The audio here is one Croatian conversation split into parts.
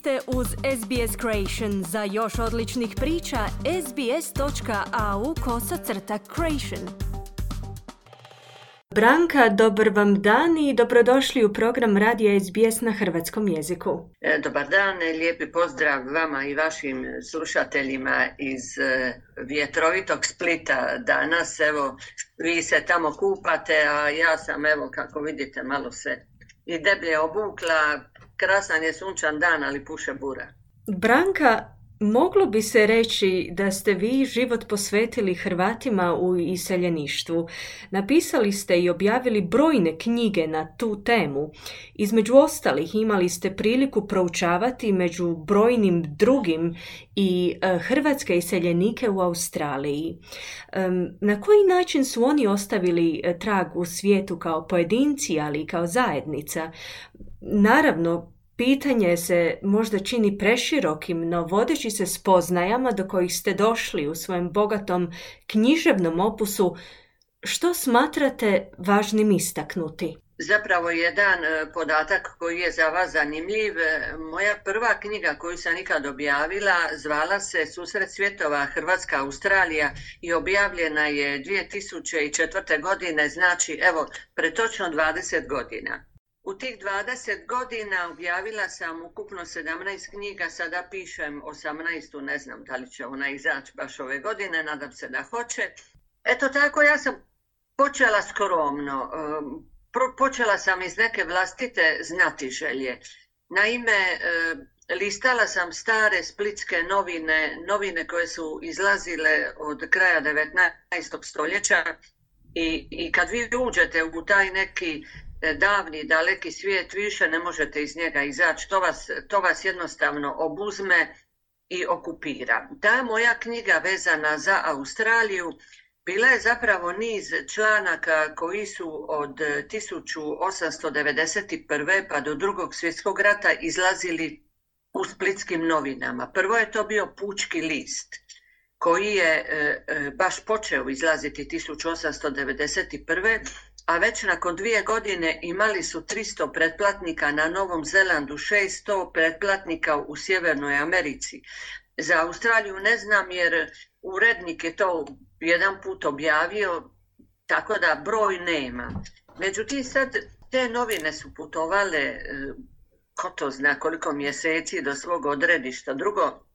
ste uz SBS Creation. Za još odličnih priča, sbs.au kosacrta creation. Branka, dobar vam dan i dobrodošli u program Radija SBS na hrvatskom jeziku. E, dobar dan, lijepi pozdrav vama i vašim slušateljima iz e, vjetrovitog Splita danas. Evo, vi se tamo kupate, a ja sam, evo, kako vidite, malo se i deblje obukla, krasan je sunčan dan, ali puše bura. Branka, moglo bi se reći da ste vi život posvetili Hrvatima u iseljeništvu. Napisali ste i objavili brojne knjige na tu temu. Između ostalih imali ste priliku proučavati među brojnim drugim i e, hrvatske iseljenike u Australiji. Na koji način su oni ostavili e, trag u svijetu kao pojedinci, ali i kao zajednica? Naravno, pitanje se možda čini preširokim, no vodeći se spoznajama do kojih ste došli u svojem bogatom književnom opusu, što smatrate važnim istaknuti? Zapravo jedan e, podatak koji je za vas zanimljiv. E, moja prva knjiga koju sam nikad objavila zvala se Susret svjetova Hrvatska Australija i objavljena je 2004. godine, znači evo, pretočno 20 godina. U tih 20 godina objavila sam ukupno 17 knjiga, sada pišem 18. Ne znam da li će ona izaći baš ove godine, nadam se da hoće. Eto tako, ja sam počela skromno. Počela sam iz neke vlastite znatiželje. Naime, listala sam stare splitske novine, novine koje su izlazile od kraja 19. stoljeća i, i kad vi uđete u taj neki davni, daleki svijet, više ne možete iz njega izaći. To vas, to vas jednostavno obuzme i okupira. Ta moja knjiga vezana za Australiju bila je zapravo niz članaka koji su od 1891. pa do drugog svjetskog rata izlazili u splitskim novinama. Prvo je to bio Pučki list koji je e, e, baš počeo izlaziti 1891 a već nakon dvije godine imali su 300 pretplatnika na Novom Zelandu, 600 pretplatnika u Sjevernoj Americi. Za Australiju ne znam jer urednik je to jedan put objavio, tako da broj nema. Međutim, sad te novine su putovale, e, ko to zna koliko mjeseci do svog odredišta. Drugo,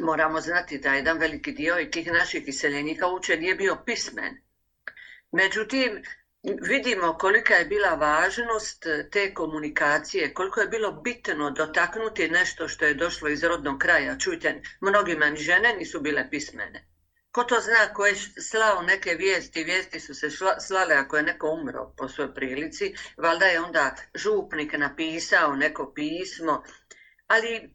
moramo znati da jedan veliki dio i tih naših iseljenika uče nije bio pismen. Međutim, vidimo kolika je bila važnost e, te komunikacije, koliko je bilo bitno dotaknuti nešto što je došlo iz rodnog kraja. Čujte, mnogima ni žene nisu bile pismene. Ko to zna, ko je slao neke vijesti, vijesti su se slale ako je neko umro po svojoj prilici, valjda je onda župnik napisao neko pismo, ali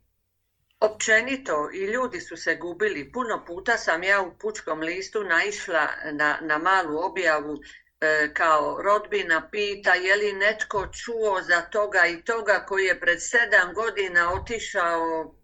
općenito i ljudi su se gubili. Puno puta sam ja u pučkom listu naišla na, na malu objavu kao rodbina pita je li netko čuo za toga i toga koji je pred sedam godina otišao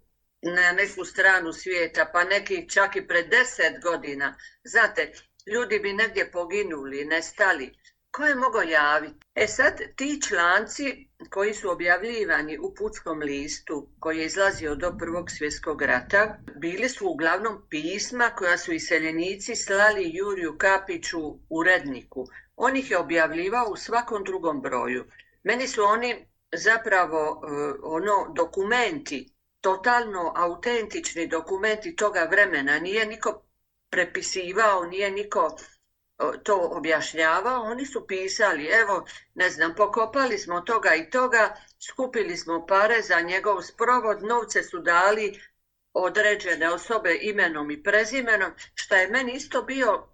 na neku stranu svijeta, pa neki čak i pred deset godina. Znate, ljudi bi negdje poginuli, nestali. Ko je mogao javiti? E sad, ti članci koji su objavljivani u pučkom listu, koji je izlazio do Prvog svjetskog rata, bili su uglavnom pisma koja su iseljenici slali Juriju Kapiću uredniku. On ih je objavljivao u svakom drugom broju. Meni su oni zapravo e, ono dokumenti, totalno autentični dokumenti toga vremena. Nije niko prepisivao, nije niko e, to objašnjavao, oni su pisali, evo, ne znam, pokopali smo toga i toga, skupili smo pare za njegov sprovod, novce su dali određene osobe imenom i prezimenom, što je meni isto bio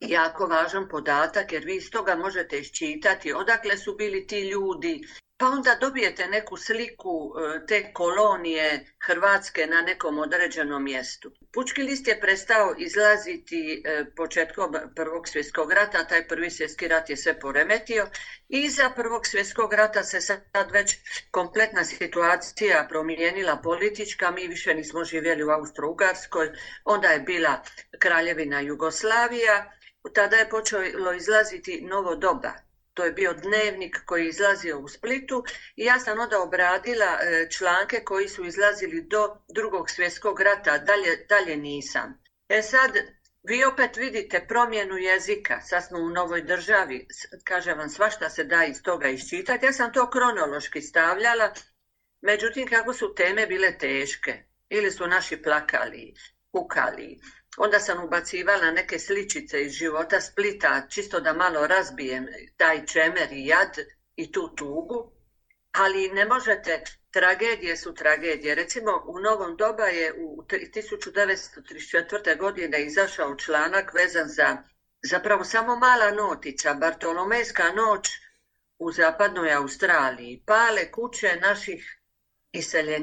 jako važan podatak jer vi iz toga možete iščitati odakle su bili ti ljudi, pa onda dobijete neku sliku e, te kolonije Hrvatske na nekom određenom mjestu. Pučki list je prestao izlaziti e, početkom Prvog svjetskog rata, taj Prvi svjetski rat je sve poremetio iza Prvog svjetskog rata se sad već kompletna situacija promijenila politička, mi više nismo živjeli u Austro-Ugarskoj, onda je bila kraljevina Jugoslavija, tada je počelo izlaziti novo doba. To je bio dnevnik koji je izlazio u Splitu i ja sam onda obradila e, članke koji su izlazili do drugog svjetskog rata, dalje, dalje nisam. E sad, vi opet vidite promjenu jezika, sad smo u novoj državi, kaže vam svašta se da iz toga iščitati. Ja sam to kronološki stavljala, međutim kako su teme bile teške, ili su naši plakali, kukali, onda sam ubacivala neke sličice iz života Splita, čisto da malo razbijem taj čemer i jad i tu tugu, ali ne možete, tragedije su tragedije. Recimo, u Novom doba je u 1934. godine izašao članak vezan za zapravo samo mala notica, Bartolomejska noć u zapadnoj Australiji. Pale kuće naših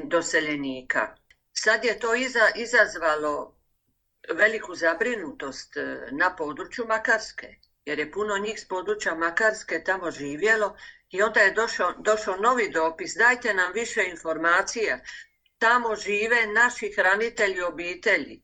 doseljenika. Sad je to iza, izazvalo veliku zabrinutost e, na području Makarske, jer je puno njih s područja Makarske tamo živjelo i onda je došao, došao novi dopis, dajte nam više informacija, tamo žive naši hranitelji obitelji.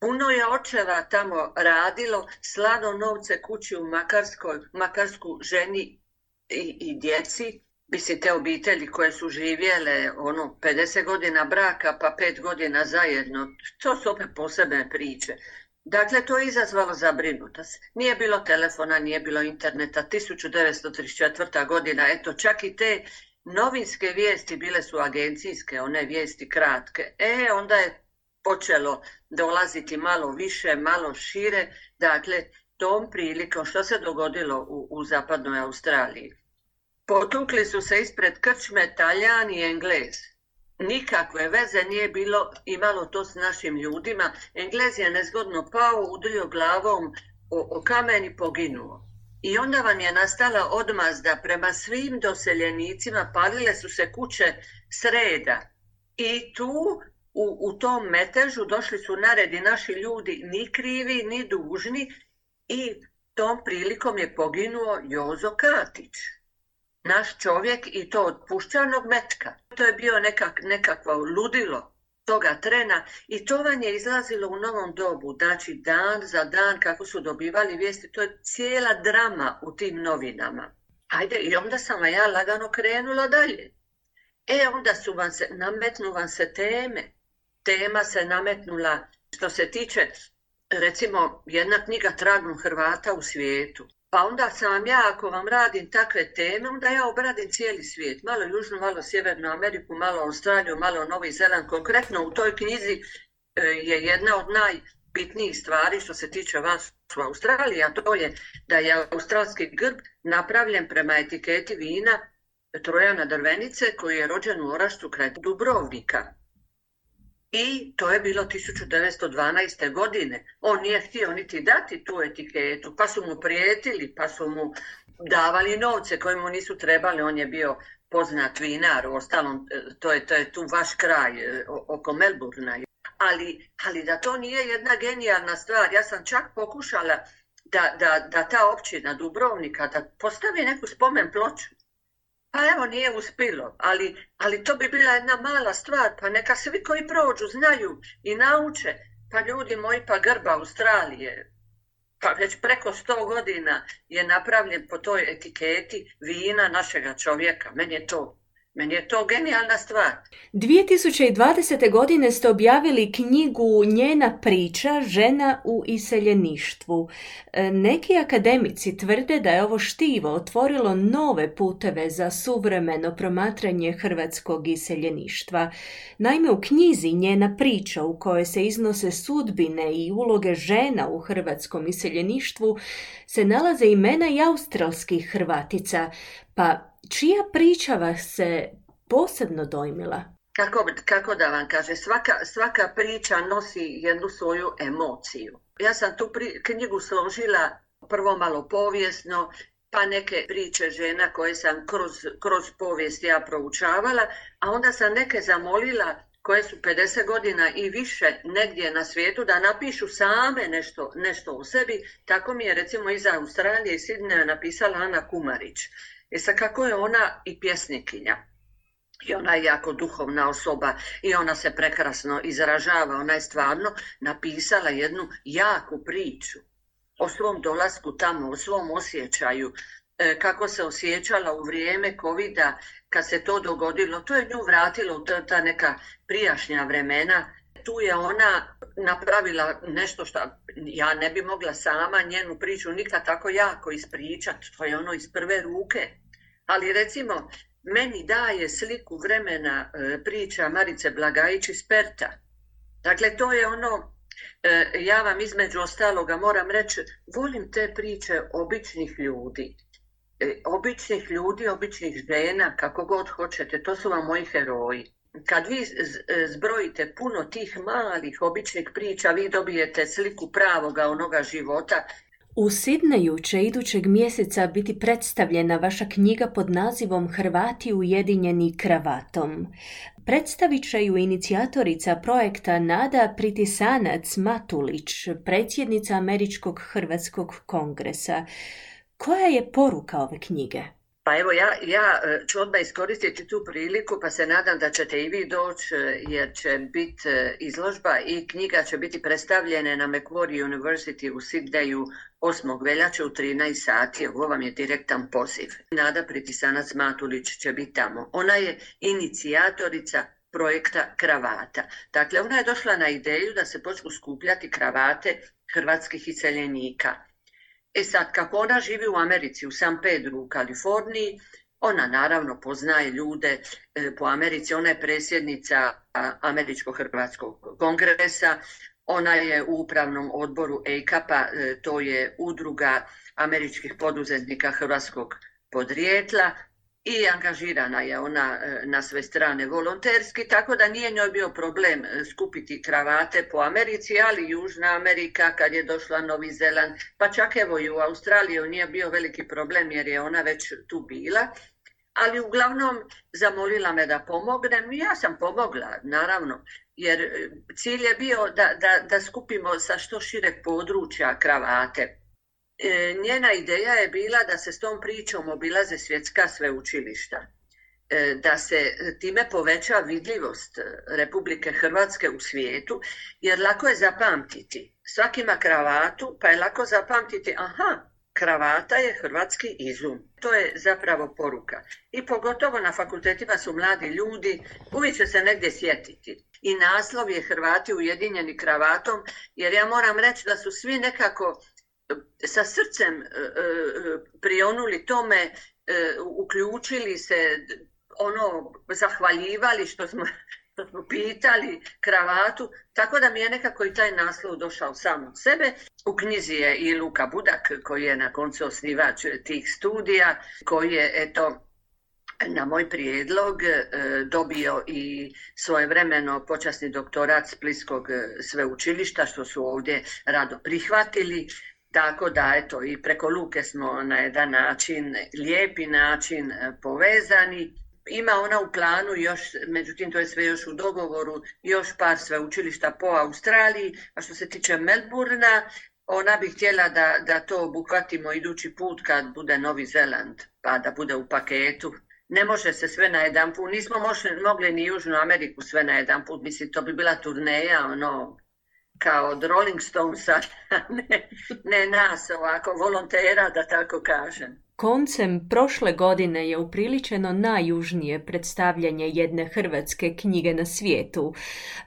Puno je očeva tamo radilo, slano novce kući u Makarskoj, Makarsku ženi i, i djeci, Mislim, te obitelji koje su živjele ono 50 godina braka pa 5 godina zajedno, to su opet posebne priče. Dakle, to je izazvalo zabrinutost. Nije bilo telefona, nije bilo interneta. 1934. godina, eto, čak i te novinske vijesti bile su agencijske, one vijesti kratke. E, onda je počelo dolaziti malo više, malo šire. Dakle, tom prilikom što se dogodilo u, u zapadnoj Australiji? Potukli su se ispred krčme Taljan i Englez. Nikakve veze nije bilo imalo to s našim ljudima. Englez je nezgodno pao, udrio glavom o, o kamen i poginuo. I onda vam je nastala odmazda prema svim doseljenicima, palile su se kuće sreda. I tu u, u tom metežu došli su naredi naši ljudi ni krivi ni dužni i tom prilikom je poginuo Jozo Katić naš čovjek i to od puščanog metka. To je bio nekak, nekakvo ludilo toga trena i to vam je izlazilo u novom dobu, znači dan za dan kako su dobivali vijesti, to je cijela drama u tim novinama. Ajde, i onda sam ja lagano krenula dalje. E, onda su vam se, nametnu vam se teme. Tema se nametnula što se tiče, recimo, jedna knjiga Tragom Hrvata u svijetu. Pa onda sam ja, ako vam radim takve teme, onda ja obradim cijeli svijet. Malo Južnu, malo Sjevernu Ameriku, malo Australiju, malo Novi Zeland. Konkretno u toj knjizi e, je jedna od najbitnijih stvari što se tiče vas u Australiji, a to je da je australski grb napravljen prema etiketi vina Trojana Drvenice koji je rođen u Oraštu kraj Dubrovnika. I to je bilo 1912. godine. On nije htio niti dati tu etiketu, pa su mu prijetili, pa su mu davali novce koje mu nisu trebali. On je bio poznat vinar, u ostalom e, to je, to je tu vaš kraj e, oko Melburna. Ali, ali da to nije jedna genijalna stvar. Ja sam čak pokušala da, da, da ta općina Dubrovnika da postavi neku spomen ploču pa evo nije uspilo, ali, ali to bi bila jedna mala stvar, pa neka svi koji prođu znaju i nauče, pa ljudi moji pa grba Australije, pa već preko sto godina je napravljen po toj etiketi vina našega čovjeka. Meni je to meni je to genijalna stvar. 2020. godine ste objavili knjigu Njena priča žena u iseljeništvu. E, neki akademici tvrde da je ovo štivo otvorilo nove puteve za suvremeno promatranje hrvatskog iseljeništva. Naime, u knjizi Njena priča u kojoj se iznose sudbine i uloge žena u hrvatskom iseljeništvu se nalaze imena i australskih Hrvatica, pa čija priča vas se posebno dojmila? Kako, kako da vam kaže, svaka, svaka priča nosi jednu svoju emociju. Ja sam tu pri, knjigu složila prvo malo povijesno, pa neke priče žena koje sam kroz, kroz povijest ja proučavala, a onda sam neke zamolila koje su 50 godina i više negdje na svijetu da napišu same nešto, nešto o sebi. Tako mi je recimo iz Australije i Sidneja napisala Ana Kumarić. I sad kako je ona i pjesnikinja. I ona je jako duhovna osoba i ona se prekrasno izražava. Ona je stvarno napisala jednu jaku priču o svom dolasku tamo, o svom osjećaju. e, kako se osjećala u vrijeme covid kad se to dogodilo. To je nju vratilo u ta neka prijašnja vremena. Tu je ona napravila nešto što ja ne bi mogla sama njenu priču nikad tako jako ispričat. To je ono iz prve ruke. Ali recimo, meni daje sliku vremena e, priča Marice Blagajić iz Perta. Dakle, to je ono, e, ja vam između ostaloga moram reći, volim te priče običnih ljudi. E, običnih ljudi, običnih žena, kako god hoćete, to su vam moji heroji. Kad vi zbrojite puno tih malih običnih priča, vi dobijete sliku pravoga onoga života u Sidneju će idućeg mjeseca biti predstavljena vaša knjiga pod nazivom Hrvati ujedinjeni kravatom. Predstavit će ju inicijatorica projekta Nada Pritisanac Matulić, predsjednica Američkog Hrvatskog kongresa. Koja je poruka ove knjige? Pa evo ja, ja e, ću odmah iskoristiti tu priliku pa se nadam da ćete i vi doći e, jer će biti e, izložba i knjiga će biti predstavljena na Macquarie University u Sidneju 8. veljače u 13 sati. Ovo vam je direktan poziv. Nada Pritisanac Matulić će biti tamo. Ona je inicijatorica projekta kravata. Dakle, ona je došla na ideju da se počnu skupljati kravate hrvatskih iseljenika E sad, kako ona živi u Americi, u San Pedro, u Kaliforniji, ona naravno poznaje ljude e, po Americi, ona je predsjednica Američko-Hrvatskog kongresa, ona je u upravnom odboru EICAP-a, e, to je udruga američkih poduzetnika hrvatskog podrijetla, i angažirana je ona e, na sve strane volonterski, tako da nije njoj bio problem e, skupiti kravate po Americi, ali Južna Amerika kad je došla Novi Zeland, pa čak evo i u Australiju nije bio veliki problem jer je ona već tu bila. Ali uglavnom zamolila me da pomognem i ja sam pomogla, naravno, jer e, cilj je bio da, da, da skupimo sa što šireg područja kravate. E, njena ideja je bila da se s tom pričom obilaze svjetska sveučilišta, e, da se time poveća vidljivost Republike Hrvatske u svijetu, jer lako je zapamtiti. Svaki ima kravatu, pa je lako zapamtiti, aha, kravata je hrvatski izum. To je zapravo poruka. I pogotovo na fakultetima su mladi ljudi, uvijek će se negdje sjetiti. I naslov je Hrvati ujedinjeni kravatom, jer ja moram reći da su svi nekako sa srcem e, e, prionuli tome, e, uključili se, ono, zahvaljivali što smo, što smo pitali kravatu, tako da mi je nekako i taj naslov došao sam od sebe. U knjizi je i Luka Budak, koji je na koncu osnivač tih studija, koji je, eto, na moj prijedlog dobio i svojevremeno počasni doktorat Splitskog sveučilišta, što su ovdje rado prihvatili. Tako da, eto, i preko Luke smo na jedan način, lijepi način e, povezani. Ima ona u planu još, međutim to je sve još u dogovoru, još par sveučilišta po Australiji, a što se tiče Melburna, ona bi htjela da, da to obuhvatimo idući put kad bude Novi Zeland, pa da bude u paketu. Ne može se sve na jedan put, nismo mogli ni Južnu Ameriku sve na jedan put, mislim to bi bila turneja, ono, kao od Rolling Stonesa, ne, ne nas ovako, volontera da tako kažem. Koncem prošle godine je upriličeno najjužnije predstavljanje jedne hrvatske knjige na svijetu.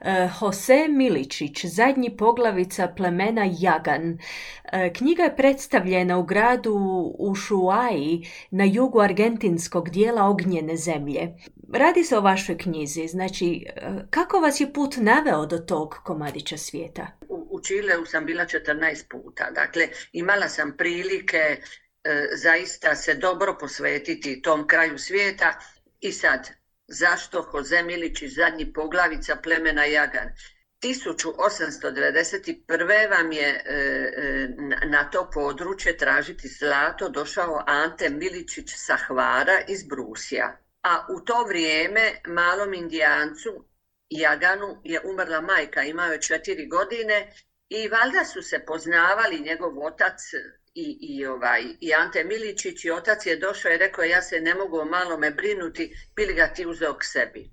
E, Jose Miličić, zadnji poglavica plemena Jagan. E, knjiga je predstavljena u gradu Ushuaji na jugu argentinskog dijela ognjene zemlje. Radi se o vašoj knjizi, znači e, kako vas je put naveo do tog komadića svijeta? U, Čileu sam bila 14 puta, dakle imala sam prilike zaista se dobro posvetiti tom kraju svijeta. I sad, zašto Jose Milić zadnji poglavica plemena Jagan? 1891. vam je e, e, na to područje tražiti zlato došao Ante Miličić sa Hvara iz Brusija. A u to vrijeme malom indijancu Jaganu je umrla majka, imao je četiri godine i valjda su se poznavali njegov otac i, i, ovaj, i Ante Miličić i otac je došao i rekao ja se ne mogu malo me brinuti, bili ga ti uzeo k sebi.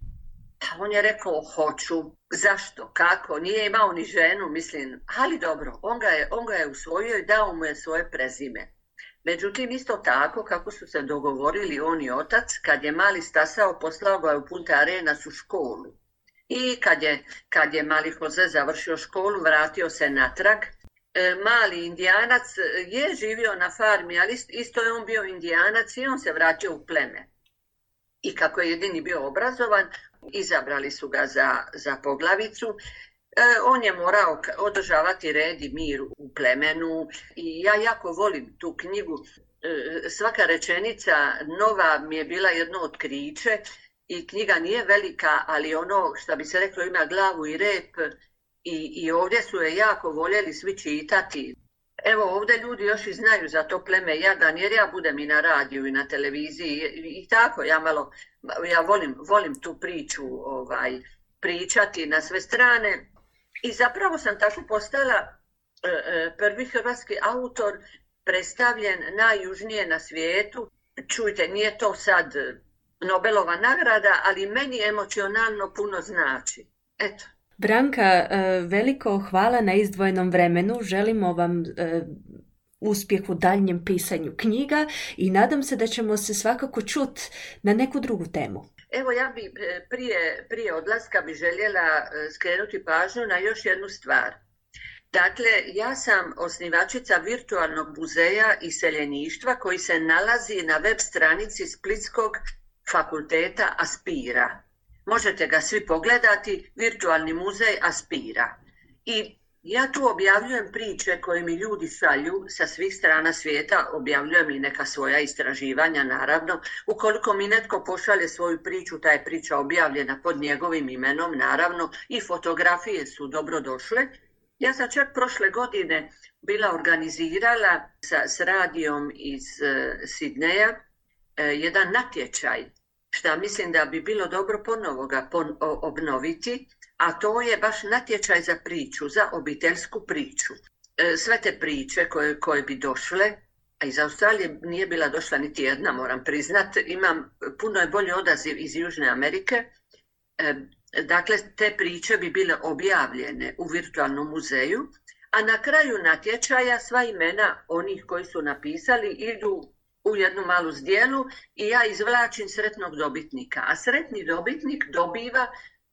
A on je rekao hoću, zašto, kako, nije imao ni ženu, mislim, ali dobro, on ga je, on ga je usvojio i dao mu je svoje prezime. Međutim, isto tako kako su se dogovorili on i otac, kad je mali stasao, poslao ga u Punta Arenas u školu. I kad je, kad je mali Jose završio školu, vratio se natrag. E, mali indijanac je živio na farmi, ali isto je on bio indijanac i on se vratio u pleme. I kako je jedini bio obrazovan, izabrali su ga za, za poglavicu E, on je morao održavati red i mir u plemenu i ja jako volim tu knjigu. E, svaka rečenica nova mi je bila jedno otkriće i knjiga nije velika, ali ono što bi se reklo ima glavu i rep i, i ovdje su je jako voljeli svi čitati. Evo ovdje ljudi još i znaju za to pleme jadan jer ja budem i na radiju i na televiziji i, tako ja malo, ja volim, volim tu priču ovaj, pričati na sve strane i zapravo sam tako postala e, e, prvi hrvatski autor predstavljen najjužnije na svijetu. Čujte, nije to sad Nobelova nagrada, ali meni emocionalno puno znači. Eto. Branka, e, veliko hvala na izdvojenom vremenu. Želimo vam uspjeh u daljnjem pisanju knjiga i nadam se da ćemo se svakako čut na neku drugu temu. Evo ja bi e, prije, prije odlaska bi željela e, skrenuti pažnju na još jednu stvar. Dakle, ja sam osnivačica virtualnog muzeja iseljeništva koji se nalazi na web stranici Splitskog fakulteta Aspira. Možete ga svi pogledati, virtualni muzej Aspira. I ja tu objavljujem priče koje mi ljudi šalju sa svih strana svijeta, objavljujem i neka svoja istraživanja naravno. Ukoliko mi netko pošalje svoju priču, ta je priča objavljena pod njegovim imenom naravno i fotografije su dobro došle. Ja sam čak prošle godine bila organizirala sa, s radijom iz uh, Sidneja e, jedan natječaj šta mislim da bi bilo dobro ponovo ga obnoviti a to je baš natječaj za priču, za obiteljsku priču. E, sve te priče koje, koje bi došle, a iz Australije nije bila došla niti jedna, moram priznat, imam puno je bolji odaziv iz Južne Amerike. E, dakle, te priče bi bile objavljene u virtualnom muzeju, a na kraju natječaja sva imena onih koji su napisali idu u jednu malu zdjelu i ja izvlačim sretnog dobitnika. A sretni dobitnik dobiva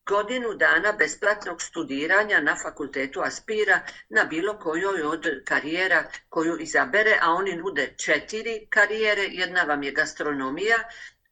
godinu dana besplatnog studiranja na fakultetu Aspira na bilo kojoj od karijera koju izabere, a oni nude četiri karijere, jedna vam je gastronomija,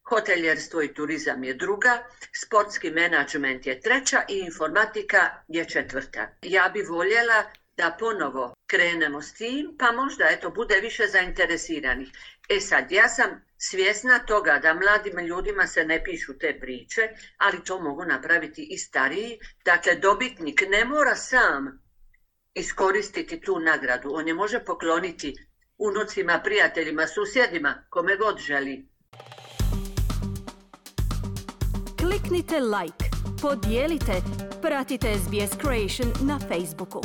hoteljerstvo i turizam je druga, sportski menadžment je treća i informatika je četvrta. Ja bi voljela da ponovo krenemo s tim, pa možda eto bude više zainteresiranih. E sad, ja sam svjesna toga da mladim ljudima se ne pišu te priče, ali to mogu napraviti i stariji. Dakle, dobitnik ne mora sam iskoristiti tu nagradu. On je može pokloniti unucima, prijateljima, susjedima, kome god želi. Kliknite like, podijelite, pratite SBS Creation na Facebooku.